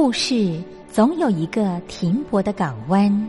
故事总有一个停泊的港湾。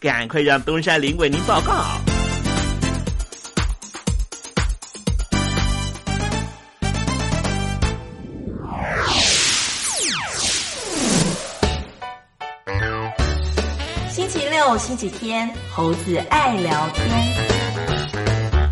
赶快让东山林为您报告。星期六、星期天，猴子爱聊天。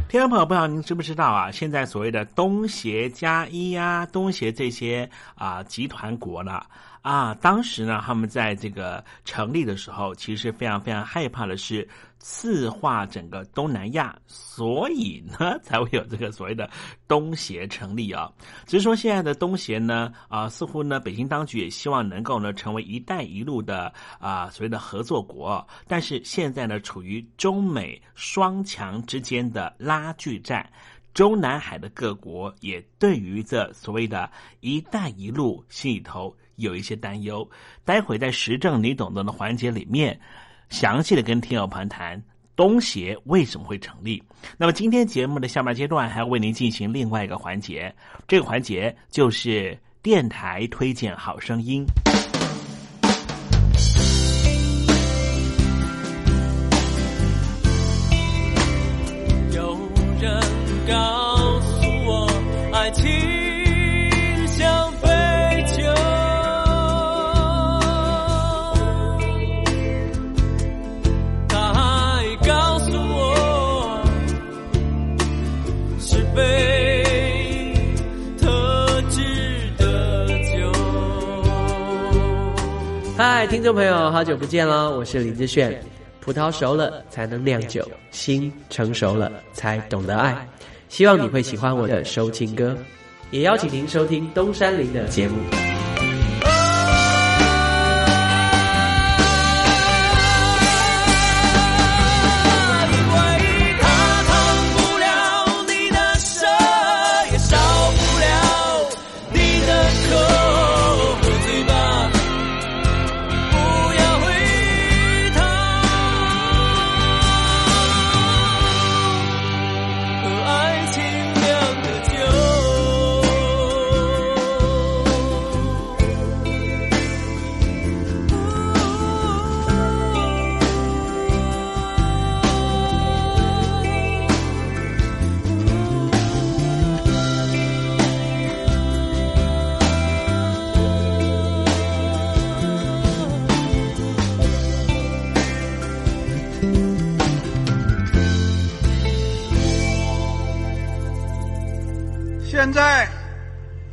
听众朋友，不知道您知不知道啊？现在所谓的东协加一呀、东协这些啊集团国呢啊，当时呢，他们在这个成立的时候，其实非常非常害怕的是次化整个东南亚，所以呢，才会有这个所谓的东协成立啊。只是说现在的东协呢，啊，似乎呢，北京当局也希望能够呢，成为“一带一路”的啊所谓的合作国，但是现在呢，处于中美双强之间的拉锯战。中南海的各国也对于这所谓的一带一路心里头有一些担忧。待会在时政你懂得的环节里面，详细的跟听友盘谈东协为什么会成立。那么今天节目的下半阶段还要为您进行另外一个环节，这个环节就是电台推荐好声音。听众朋友，好久不见喽！我是林志炫。葡萄熟了才能酿酒，心成熟了才懂得爱。希望你会喜欢我的收听歌，也邀请您收听东山林的节目。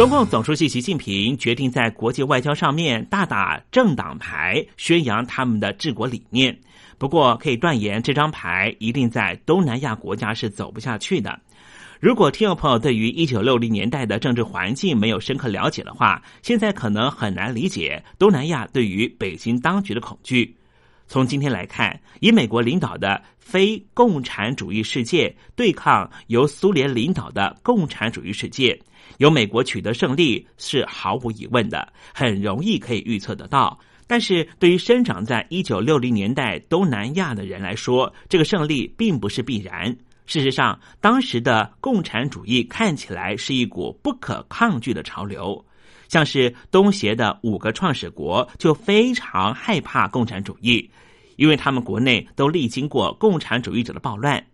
中共总书记习近平决定在国际外交上面大打政党牌，宣扬他们的治国理念。不过，可以断言这张牌一定在东南亚国家是走不下去的。如果听众朋友对于一九六零年代的政治环境没有深刻了解的话，现在可能很难理解东南亚对于北京当局的恐惧。从今天来看，以美国领导的非共产主义世界对抗由苏联领导的共产主义世界。由美国取得胜利是毫无疑问的，很容易可以预测得到。但是对于生长在一九六零年代东南亚的人来说，这个胜利并不是必然。事实上，当时的共产主义看起来是一股不可抗拒的潮流，像是东协的五个创始国就非常害怕共产主义，因为他们国内都历经过共产主义者的暴乱。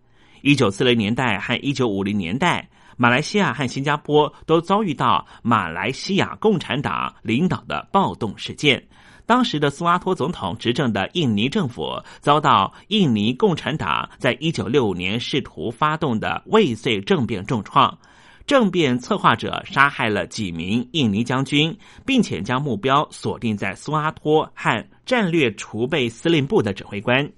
一九四零年代和一九五零年代。马来西亚和新加坡都遭遇到马来西亚共产党领导的暴动事件。当时的苏阿托总统执政的印尼政府遭到印尼共产党在一九六五年试图发动的未遂政变重创。政变策划者杀害了几名印尼将军，并且将目标锁定在苏阿托和战略储备司令部的指挥官。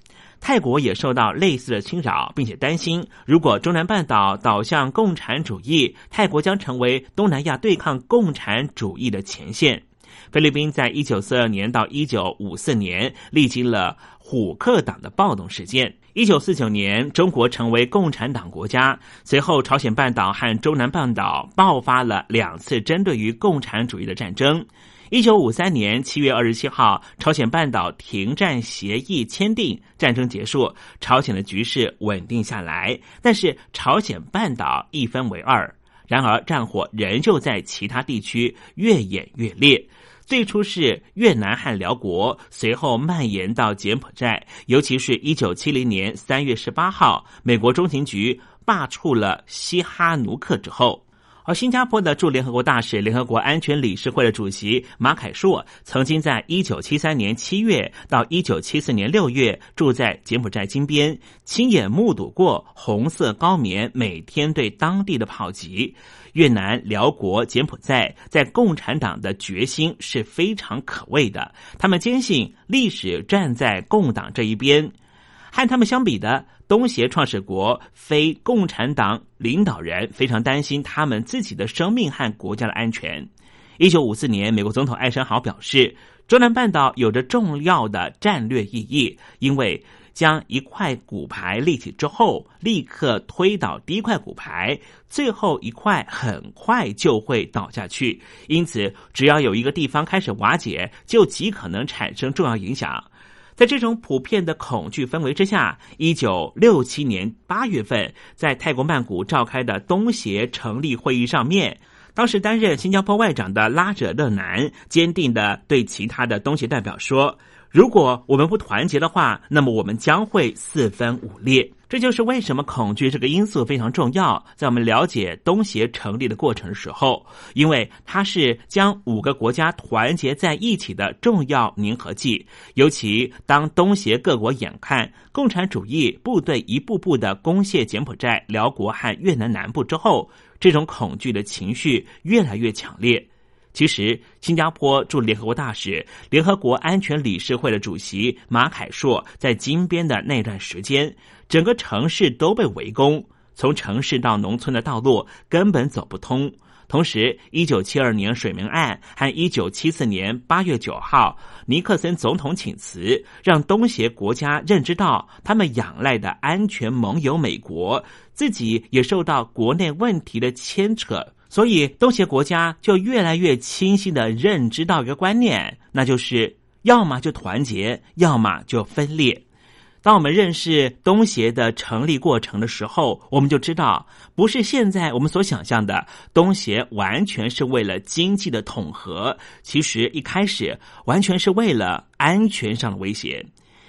泰国也受到类似的侵扰，并且担心，如果中南半岛导向共产主义，泰国将成为东南亚对抗共产主义的前线。菲律宾在一九四二年到一九五四年历经了虎克党的暴动事件。一九四九年，中国成为共产党国家，随后朝鲜半岛和中南半岛爆发了两次针对于共产主义的战争。一九五三年七月二十七号，朝鲜半岛停战协议签订，战争结束，朝鲜的局势稳定下来。但是朝鲜半岛一分为二，然而战火仍旧在其他地区越演越烈。最初是越南和辽国，随后蔓延到柬埔寨，尤其是一九七零年三月十八号，美国中情局罢黜了西哈努克之后。而新加坡的驻联合国大使、联合国安全理事会的主席马凯硕，曾经在一九七三年七月到一九七四年六月住在柬埔寨金边，亲眼目睹过红色高棉每天对当地的炮击。越南、辽国、柬埔寨在共产党的决心是非常可畏的，他们坚信历史站在共党这一边。和他们相比的。东协创始国非共产党领导人非常担心他们自己的生命和国家的安全。一九五四年，美国总统艾森豪表示，中南半岛有着重要的战略意义，因为将一块骨牌立起之后，立刻推倒第一块骨牌，最后一块很快就会倒下去。因此，只要有一个地方开始瓦解，就极可能产生重要影响。在这种普遍的恐惧氛围之下，一九六七年八月份，在泰国曼谷召开的东协成立会议上面，当时担任新加坡外长的拉者勒南坚定的对其他的东协代表说。如果我们不团结的话，那么我们将会四分五裂。这就是为什么恐惧这个因素非常重要。在我们了解东协成立的过程时候，因为它是将五个国家团结在一起的重要粘合剂。尤其当东协各国眼看共产主义部队一步步的攻陷柬埔寨、辽国和越南南部之后，这种恐惧的情绪越来越强烈。其实，新加坡驻联合国大使、联合国安全理事会的主席马凯硕在金边的那段时间，整个城市都被围攻，从城市到农村的道路根本走不通。同时，一九七二年水门案和一九七四年八月九号尼克森总统请辞，让东协国家认知到他们仰赖的安全盟友美国自己也受到国内问题的牵扯。所以，东协国家就越来越清晰的认知到一个观念，那就是要么就团结，要么就分裂。当我们认识东协的成立过程的时候，我们就知道，不是现在我们所想象的东协完全是为了经济的统合，其实一开始完全是为了安全上的威胁。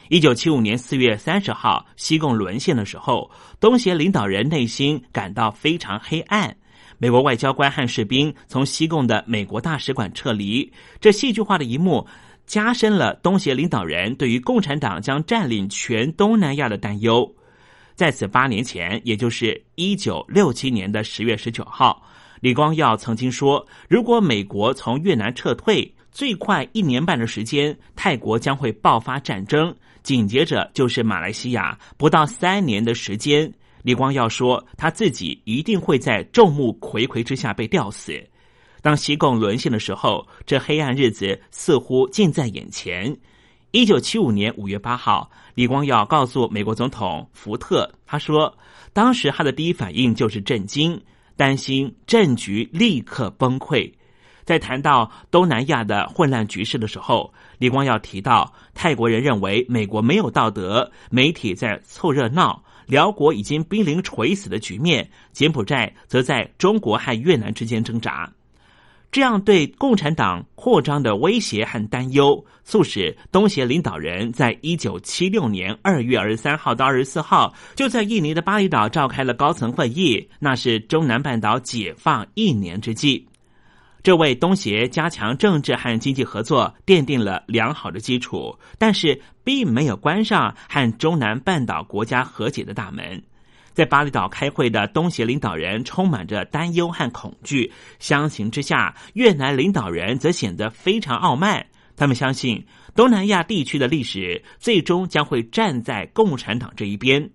一九七五年四月三十号，西贡沦陷的时候，东协领导人内心感到非常黑暗。美国外交官和士兵从西贡的美国大使馆撤离，这戏剧化的一幕加深了东协领导人对于共产党将占领全东南亚的担忧。在此八年前，也就是一九六七年的十月十九号，李光耀曾经说：“如果美国从越南撤退，最快一年半的时间，泰国将会爆发战争。”紧接着就是马来西亚，不到三年的时间，李光耀说他自己一定会在众目睽睽之下被吊死。当西贡沦陷的时候，这黑暗日子似乎近在眼前。一九七五年五月八号，李光耀告诉美国总统福特，他说当时他的第一反应就是震惊，担心政局立刻崩溃。在谈到东南亚的混乱局势的时候，李光耀提到，泰国人认为美国没有道德，媒体在凑热闹，辽国已经濒临垂死的局面，柬埔寨则在中国和越南之间挣扎。这样对共产党扩张的威胁和担忧，促使东协领导人在一九七六年二月二十三号到二十四号，就在印尼的巴厘岛召开了高层会议，那是中南半岛解放一年之际。这为东协加强政治和经济合作奠定了良好的基础，但是并没有关上和中南半岛国家和解的大门。在巴厘岛开会的东协领导人充满着担忧和恐惧，相形之下，越南领导人则显得非常傲慢。他们相信东南亚地区的历史最终将会站在共产党这一边。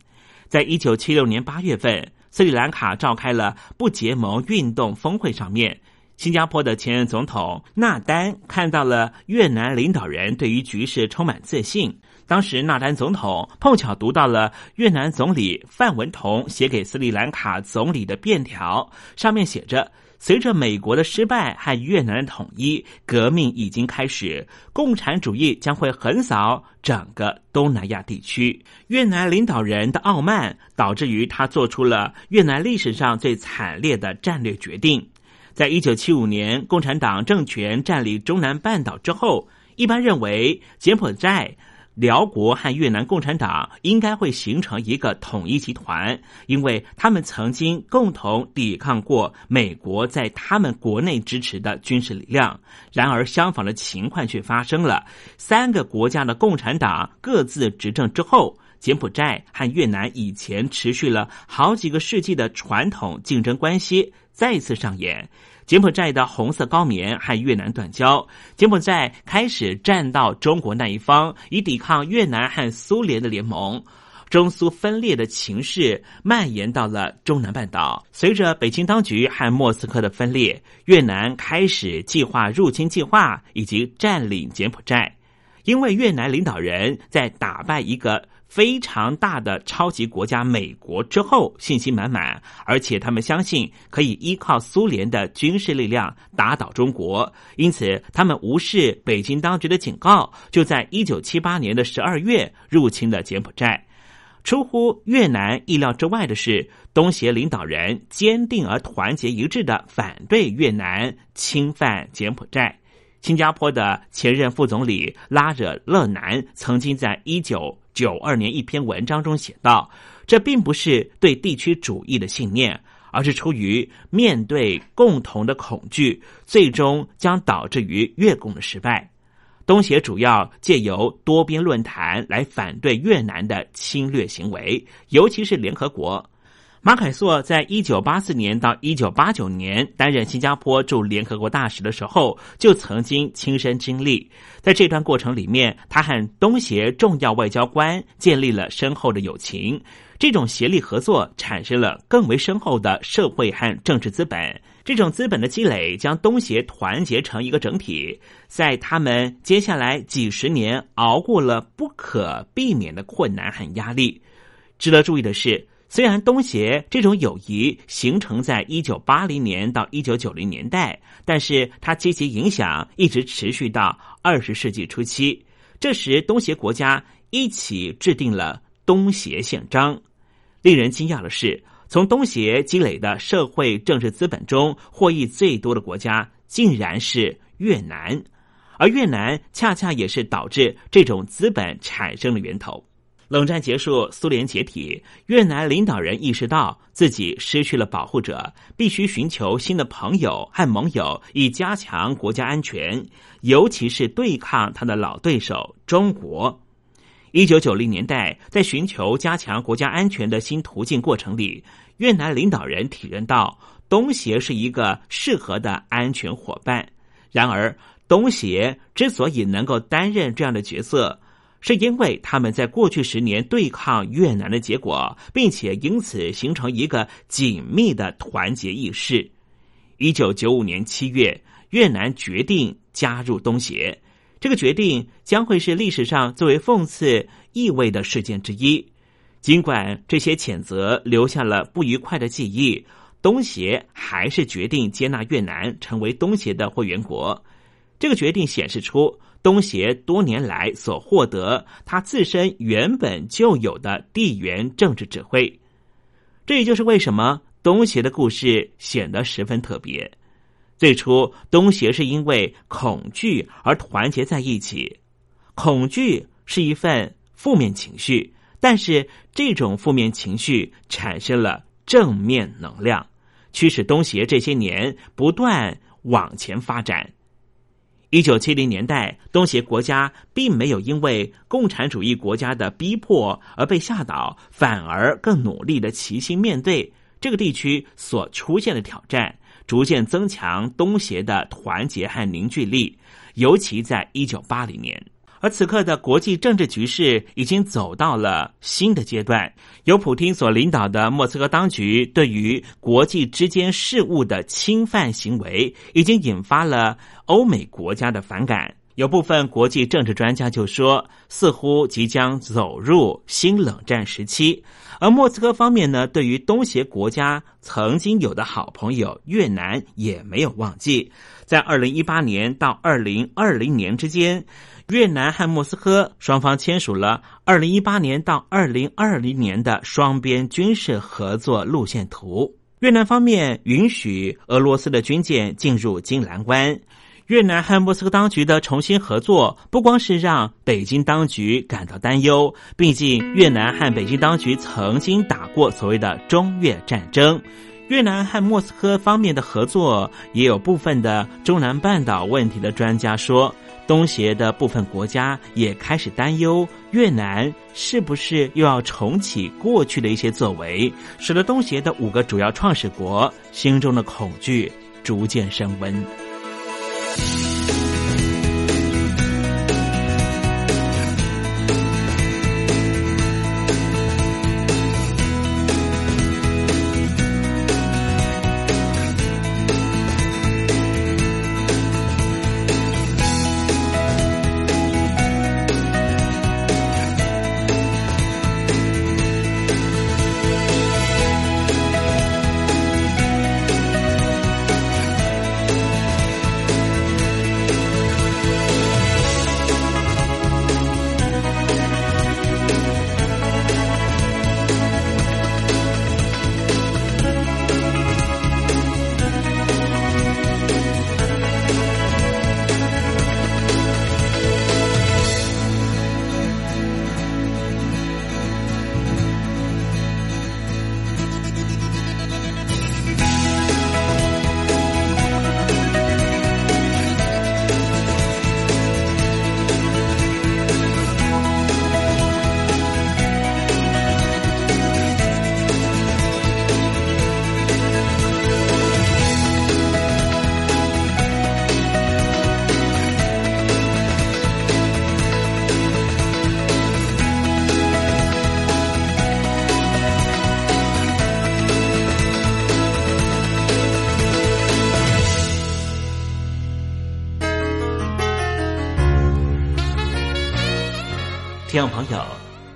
在一九七六年八月份，斯里兰卡召开了不结盟运动峰会上面。新加坡的前任总统纳丹看到了越南领导人对于局势充满自信。当时纳丹总统碰巧读到了越南总理范文同写给斯里兰卡总理的便条，上面写着：“随着美国的失败和越南的统一，革命已经开始，共产主义将会横扫整个东南亚地区。”越南领导人的傲慢导致于他做出了越南历史上最惨烈的战略决定。在一九七五年，共产党政权占领中南半岛之后，一般认为柬埔寨、辽国和越南共产党应该会形成一个统一集团，因为他们曾经共同抵抗过美国在他们国内支持的军事力量。然而，相反的情况却发生了：三个国家的共产党各自执政之后，柬埔寨和越南以前持续了好几个世纪的传统竞争关系。再次上演，柬埔寨的红色高棉和越南断交，柬埔寨开始站到中国那一方，以抵抗越南和苏联的联盟。中苏分裂的情势蔓延到了中南半岛。随着北京当局和莫斯科的分裂，越南开始计划入侵计划以及占领柬埔寨，因为越南领导人在打败一个。非常大的超级国家美国之后信心满满，而且他们相信可以依靠苏联的军事力量打倒中国，因此他们无视北京当局的警告，就在一九七八年的十二月入侵了柬埔寨。出乎越南意料之外的是，东协领导人坚定而团结一致的反对越南侵犯柬埔寨。新加坡的前任副总理拉惹勒南曾经在一九。九二年一篇文章中写道：“这并不是对地区主义的信念，而是出于面对共同的恐惧，最终将导致于越共的失败。东协主要借由多边论坛来反对越南的侵略行为，尤其是联合国。”马凯硕在一九八四年到一九八九年担任新加坡驻联合国大使的时候，就曾经亲身经历。在这段过程里面，他和东协重要外交官建立了深厚的友情。这种协力合作产生了更为深厚的社会和政治资本。这种资本的积累将东协团结成一个整体。在他们接下来几十年熬过了不可避免的困难和压力。值得注意的是。虽然东协这种友谊形成在一九八零年到一九九零年代，但是它积极影响一直持续到二十世纪初期。这时，东协国家一起制定了东协宪章。令人惊讶的是，从东协积累的社会政治资本中获益最多的国家，竟然是越南，而越南恰恰也是导致这种资本产生的源头。冷战结束，苏联解体，越南领导人意识到自己失去了保护者，必须寻求新的朋友和盟友，以加强国家安全，尤其是对抗他的老对手中国。一九九零年代，在寻求加强国家安全的新途径过程里，越南领导人体认到东协是一个适合的安全伙伴。然而，东协之所以能够担任这样的角色，是因为他们在过去十年对抗越南的结果，并且因此形成一个紧密的团结意识。一九九五年七月，越南决定加入东协，这个决定将会是历史上最为讽刺意味的事件之一。尽管这些谴责留下了不愉快的记忆，东协还是决定接纳越南成为东协的会员国。这个决定显示出。东协多年来所获得，他自身原本就有的地缘政治指挥，这也就是为什么东协的故事显得十分特别。最初，东协是因为恐惧而团结在一起，恐惧是一份负面情绪，但是这种负面情绪产生了正面能量，驱使东协这些年不断往前发展。一九七零年代，东协国家并没有因为共产主义国家的逼迫而被吓倒，反而更努力的齐心面对这个地区所出现的挑战，逐渐增强东协的团结和凝聚力。尤其在一九八零年。而此刻的国际政治局势已经走到了新的阶段，由普京所领导的莫斯科当局对于国际之间事务的侵犯行为，已经引发了欧美国家的反感。有部分国际政治专家就说，似乎即将走入新冷战时期。而莫斯科方面呢，对于东协国家曾经有的好朋友越南也没有忘记，在二零一八年到二零二零年之间。越南和莫斯科双方签署了二零一八年到二零二零年的双边军事合作路线图。越南方面允许俄罗斯的军舰进入金兰湾。越南和莫斯科当局的重新合作，不光是让北京当局感到担忧，毕竟越南和北京当局曾经打过所谓的中越战争。越南和莫斯科方面的合作，也有部分的中南半岛问题的专家说。东协的部分国家也开始担忧，越南是不是又要重启过去的一些作为，使得东协的五个主要创始国心中的恐惧逐渐升温。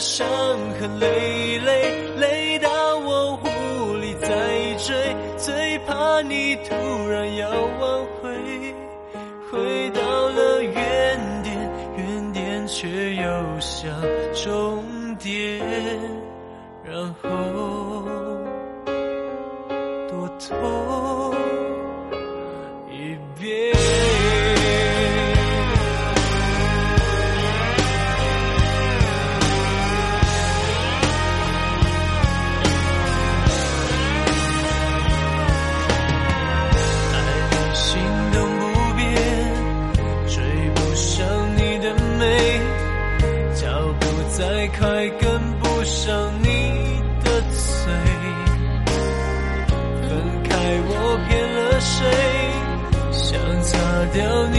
伤痕累累累到我无力再追最怕你突然要挽回回到了原点原点却又想终点然后多痛 still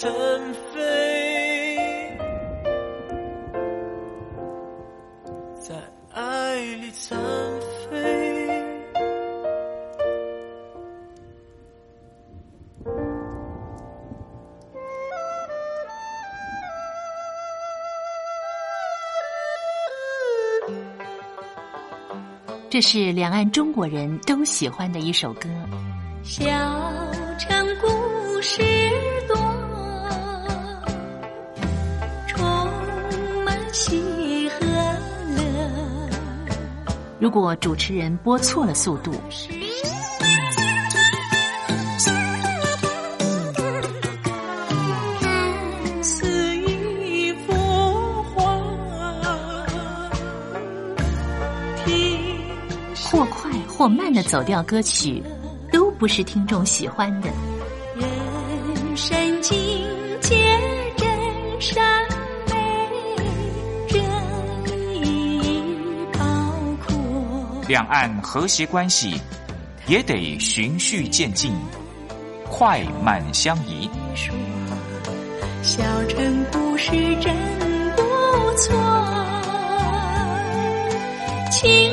残废，在爱里残废。这是两岸中国人都喜欢的一首歌。小城故事如果主持人播错了速度，或快或慢的走调歌曲，都不是听众喜欢的。两岸和谐关系也得循序渐进，快慢相宜。小城故事真不错，情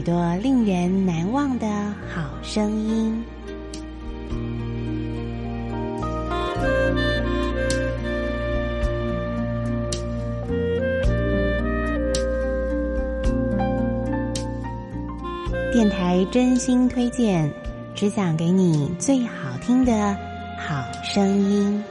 许多令人难忘的好声音。电台真心推荐，只想给你最好听的好声音。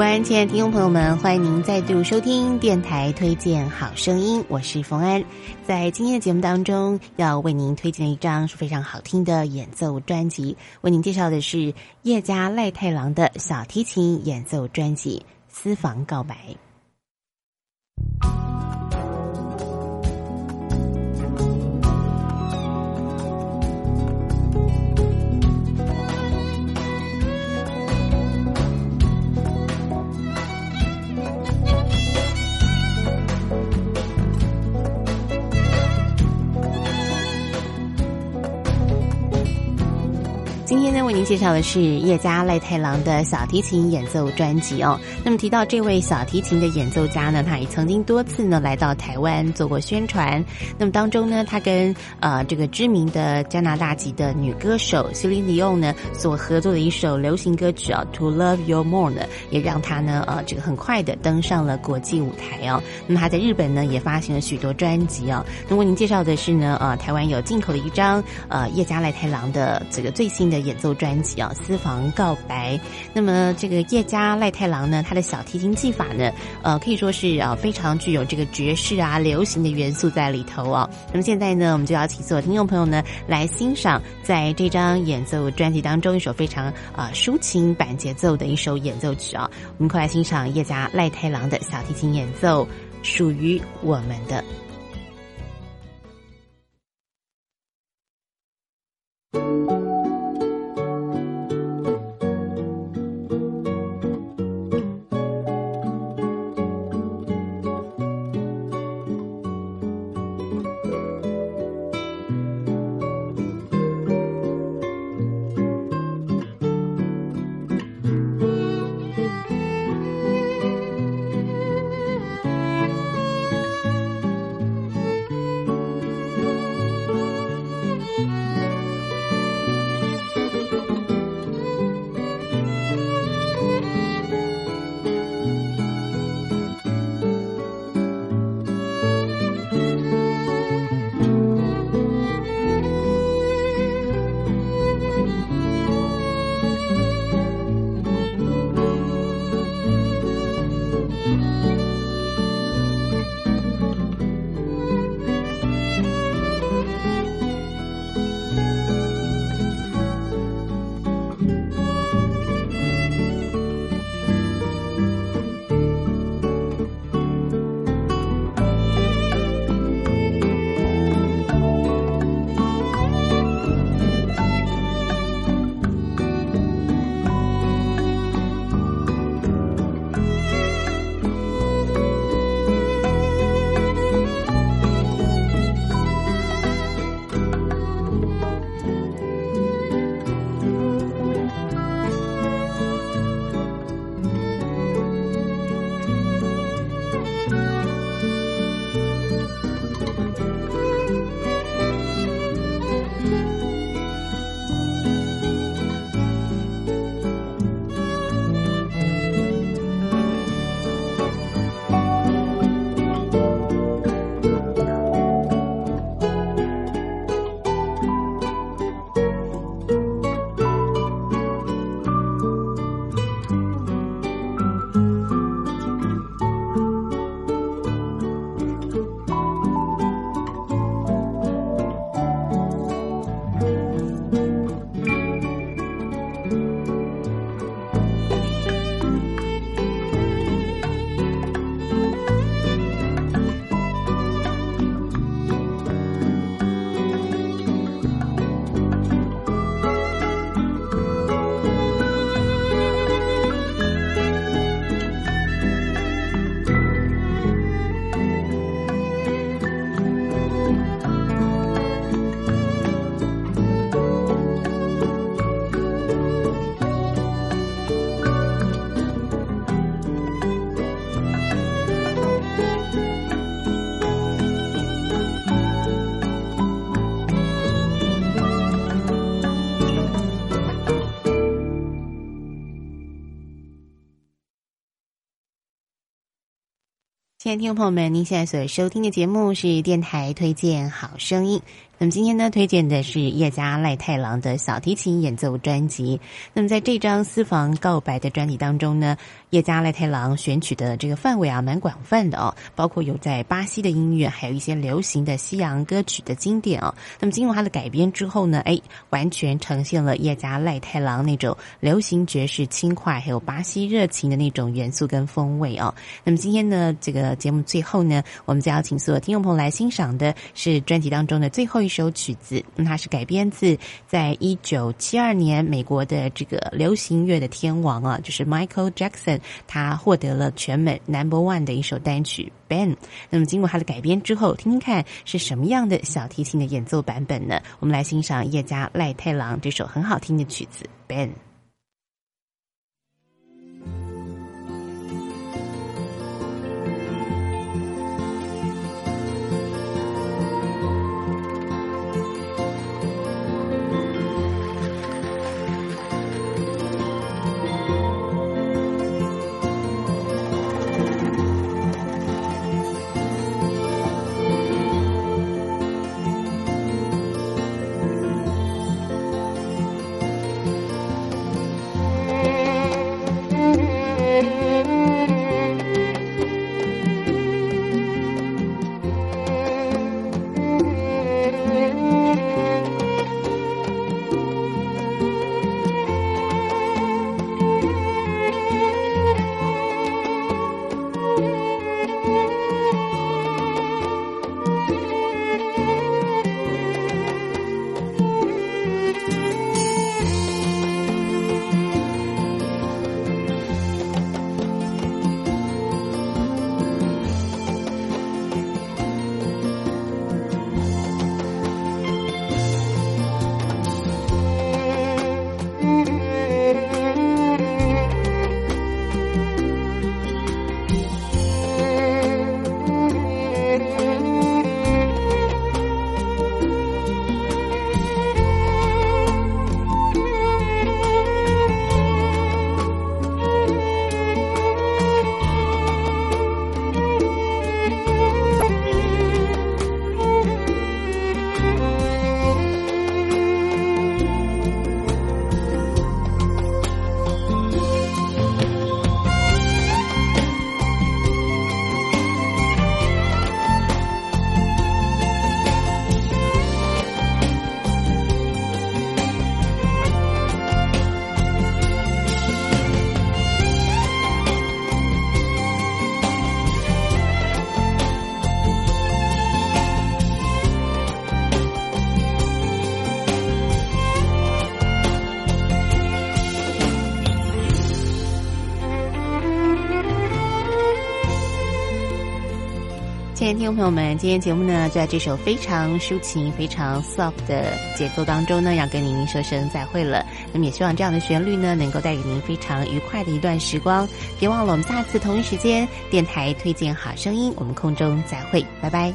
午安，亲爱的听众朋友们，欢迎您再度收听电台推荐好声音，我是冯安。在今天的节目当中，要为您推荐一张是非常好听的演奏专辑，为您介绍的是叶家赖太郎的小提琴演奏专辑《私房告白》。今天呢，为您介绍的是叶家赖太郎的小提琴演奏专辑哦。那么提到这位小提琴的演奏家呢，他也曾经多次呢来到台湾做过宣传。那么当中呢，他跟呃这个知名的加拿大籍的女歌手 c e l i n e o 呢所合作的一首流行歌曲啊，《To Love You More》呢，也让他呢呃这个很快的登上了国际舞台哦。那么他在日本呢也发行了许多专辑哦。那为您介绍的是呢呃台湾有进口的一张呃叶家赖太郎的这个最新的。演奏专辑啊，《私房告白》。那么这个叶家赖太郎呢，他的小提琴技法呢，呃，可以说是啊非常具有这个爵士啊、流行的元素在里头啊。那么现在呢，我们就要请所有听众朋友呢来欣赏，在这张演奏专辑当中一首非常啊抒情版节奏的一首演奏曲啊。我们快来欣赏叶家赖太郎的小提琴演奏，《属于我们的》。亲爱的听众朋友们，您现在所收听的节目是电台推荐好声音。那么今天呢，推荐的是叶家赖太郎的小提琴演奏专辑。那么在这张私房告白的专辑当中呢，叶家赖太郎选取的这个范围啊，蛮广泛的哦，包括有在巴西的音乐，还有一些流行的西洋歌曲的经典哦。那么经过他的改编之后呢，哎，完全呈现了叶家赖太郎那种流行爵士轻快，还有巴西热情的那种元素跟风味哦。那么今天呢，这个节目最后呢，我们再邀请所有听众朋友来欣赏的是专辑当中的最后一。一首曲子，那它是改编自在一九七二年美国的这个流行乐的天王啊，就是 Michael Jackson，他获得了全美 Number One 的一首单曲《Ben》。那么经过他的改编之后，听听看是什么样的小提琴的演奏版本呢？我们来欣赏叶家赖太郎这首很好听的曲子《Ben》。听众朋友们，今天节目呢，就在这首非常抒情、非常 soft 的节奏当中呢，要跟您说声再会了。那么也希望这样的旋律呢，能够带给您非常愉快的一段时光。别忘了，我们下次同一时间电台推荐好声音，我们空中再会，拜拜。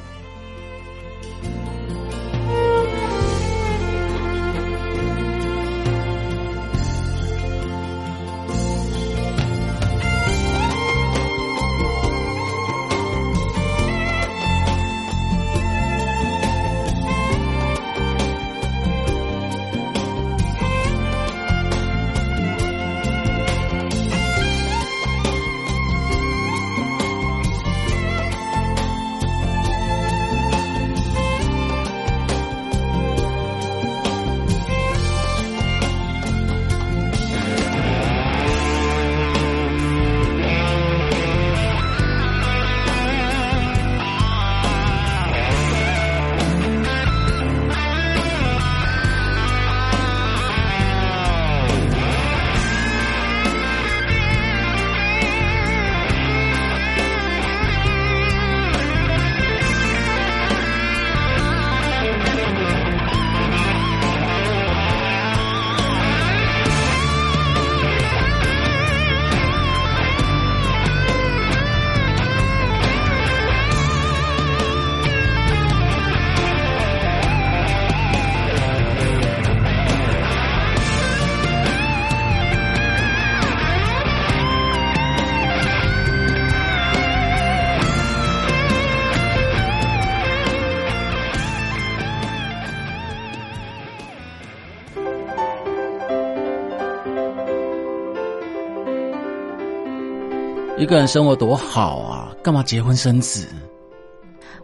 一个人生活多好啊，干嘛结婚生子？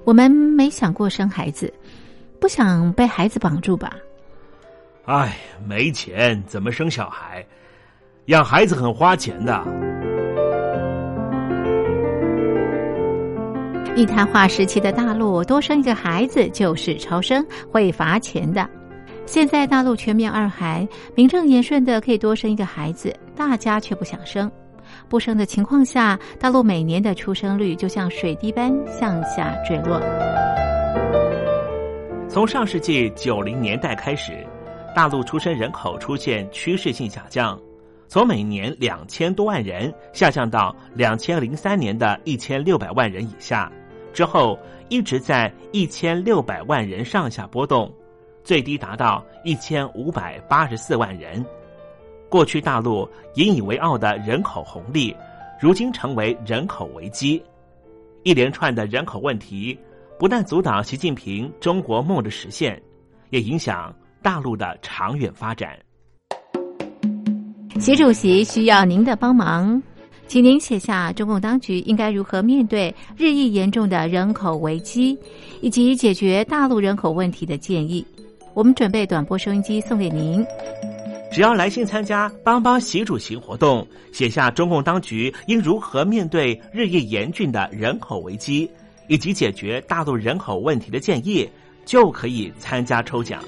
我们没想过生孩子，不想被孩子绑住吧？哎，没钱怎么生小孩？养孩子很花钱的。一谈话时期的大陆，多生一个孩子就是超生，会罚钱的。现在大陆全面二孩，名正言顺的可以多生一个孩子，大家却不想生。不生的情况下，大陆每年的出生率就像水滴般向下坠落。从上世纪九零年代开始，大陆出生人口出现趋势性下降，从每年两千多万人下降到两千零三年的一千六百万人以下，之后一直在一千六百万人上下波动，最低达到一千五百八十四万人。过去大陆引以为傲的人口红利，如今成为人口危机。一连串的人口问题，不但阻挡习近平中国梦的实现，也影响大陆的长远发展。习主席需要您的帮忙，请您写下中共当局应该如何面对日益严重的人口危机，以及解决大陆人口问题的建议。我们准备短波收音机送给您。只要来信参加“帮帮习主席”活动，写下中共当局应如何面对日益严峻的人口危机，以及解决大陆人口问题的建议，就可以参加抽奖。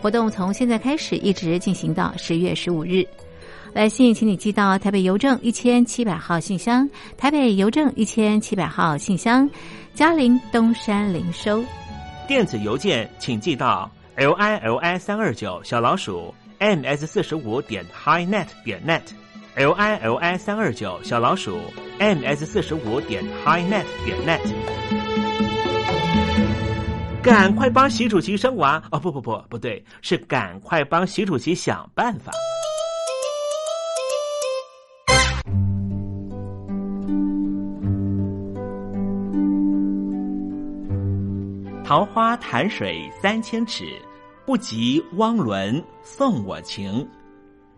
活动从现在开始一直进行到十月十五日。来信请你寄到台北邮政一千七百号信箱，台北邮政一千七百号信箱，嘉陵东山零收。电子邮件请寄到 l i l i 三二九小老鼠。Ms 四十五点 highnet 点 net，l i l i 三二九小老鼠 ms 四十五点 highnet 点 net，赶快帮习主席生娃哦！不不不，不对，是赶快帮习主席想办法。桃花潭水三千尺。不及汪伦送我情，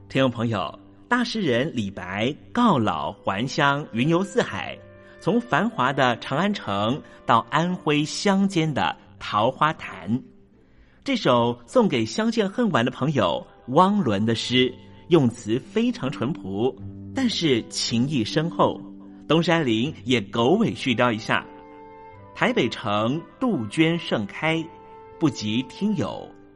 听众朋友，大诗人李白告老还乡，云游四海，从繁华的长安城到安徽乡间的桃花潭。这首送给相见恨晚的朋友汪伦的诗，用词非常淳朴，但是情意深厚。东山林也狗尾续貂一下：台北城杜鹃盛开，不及听友。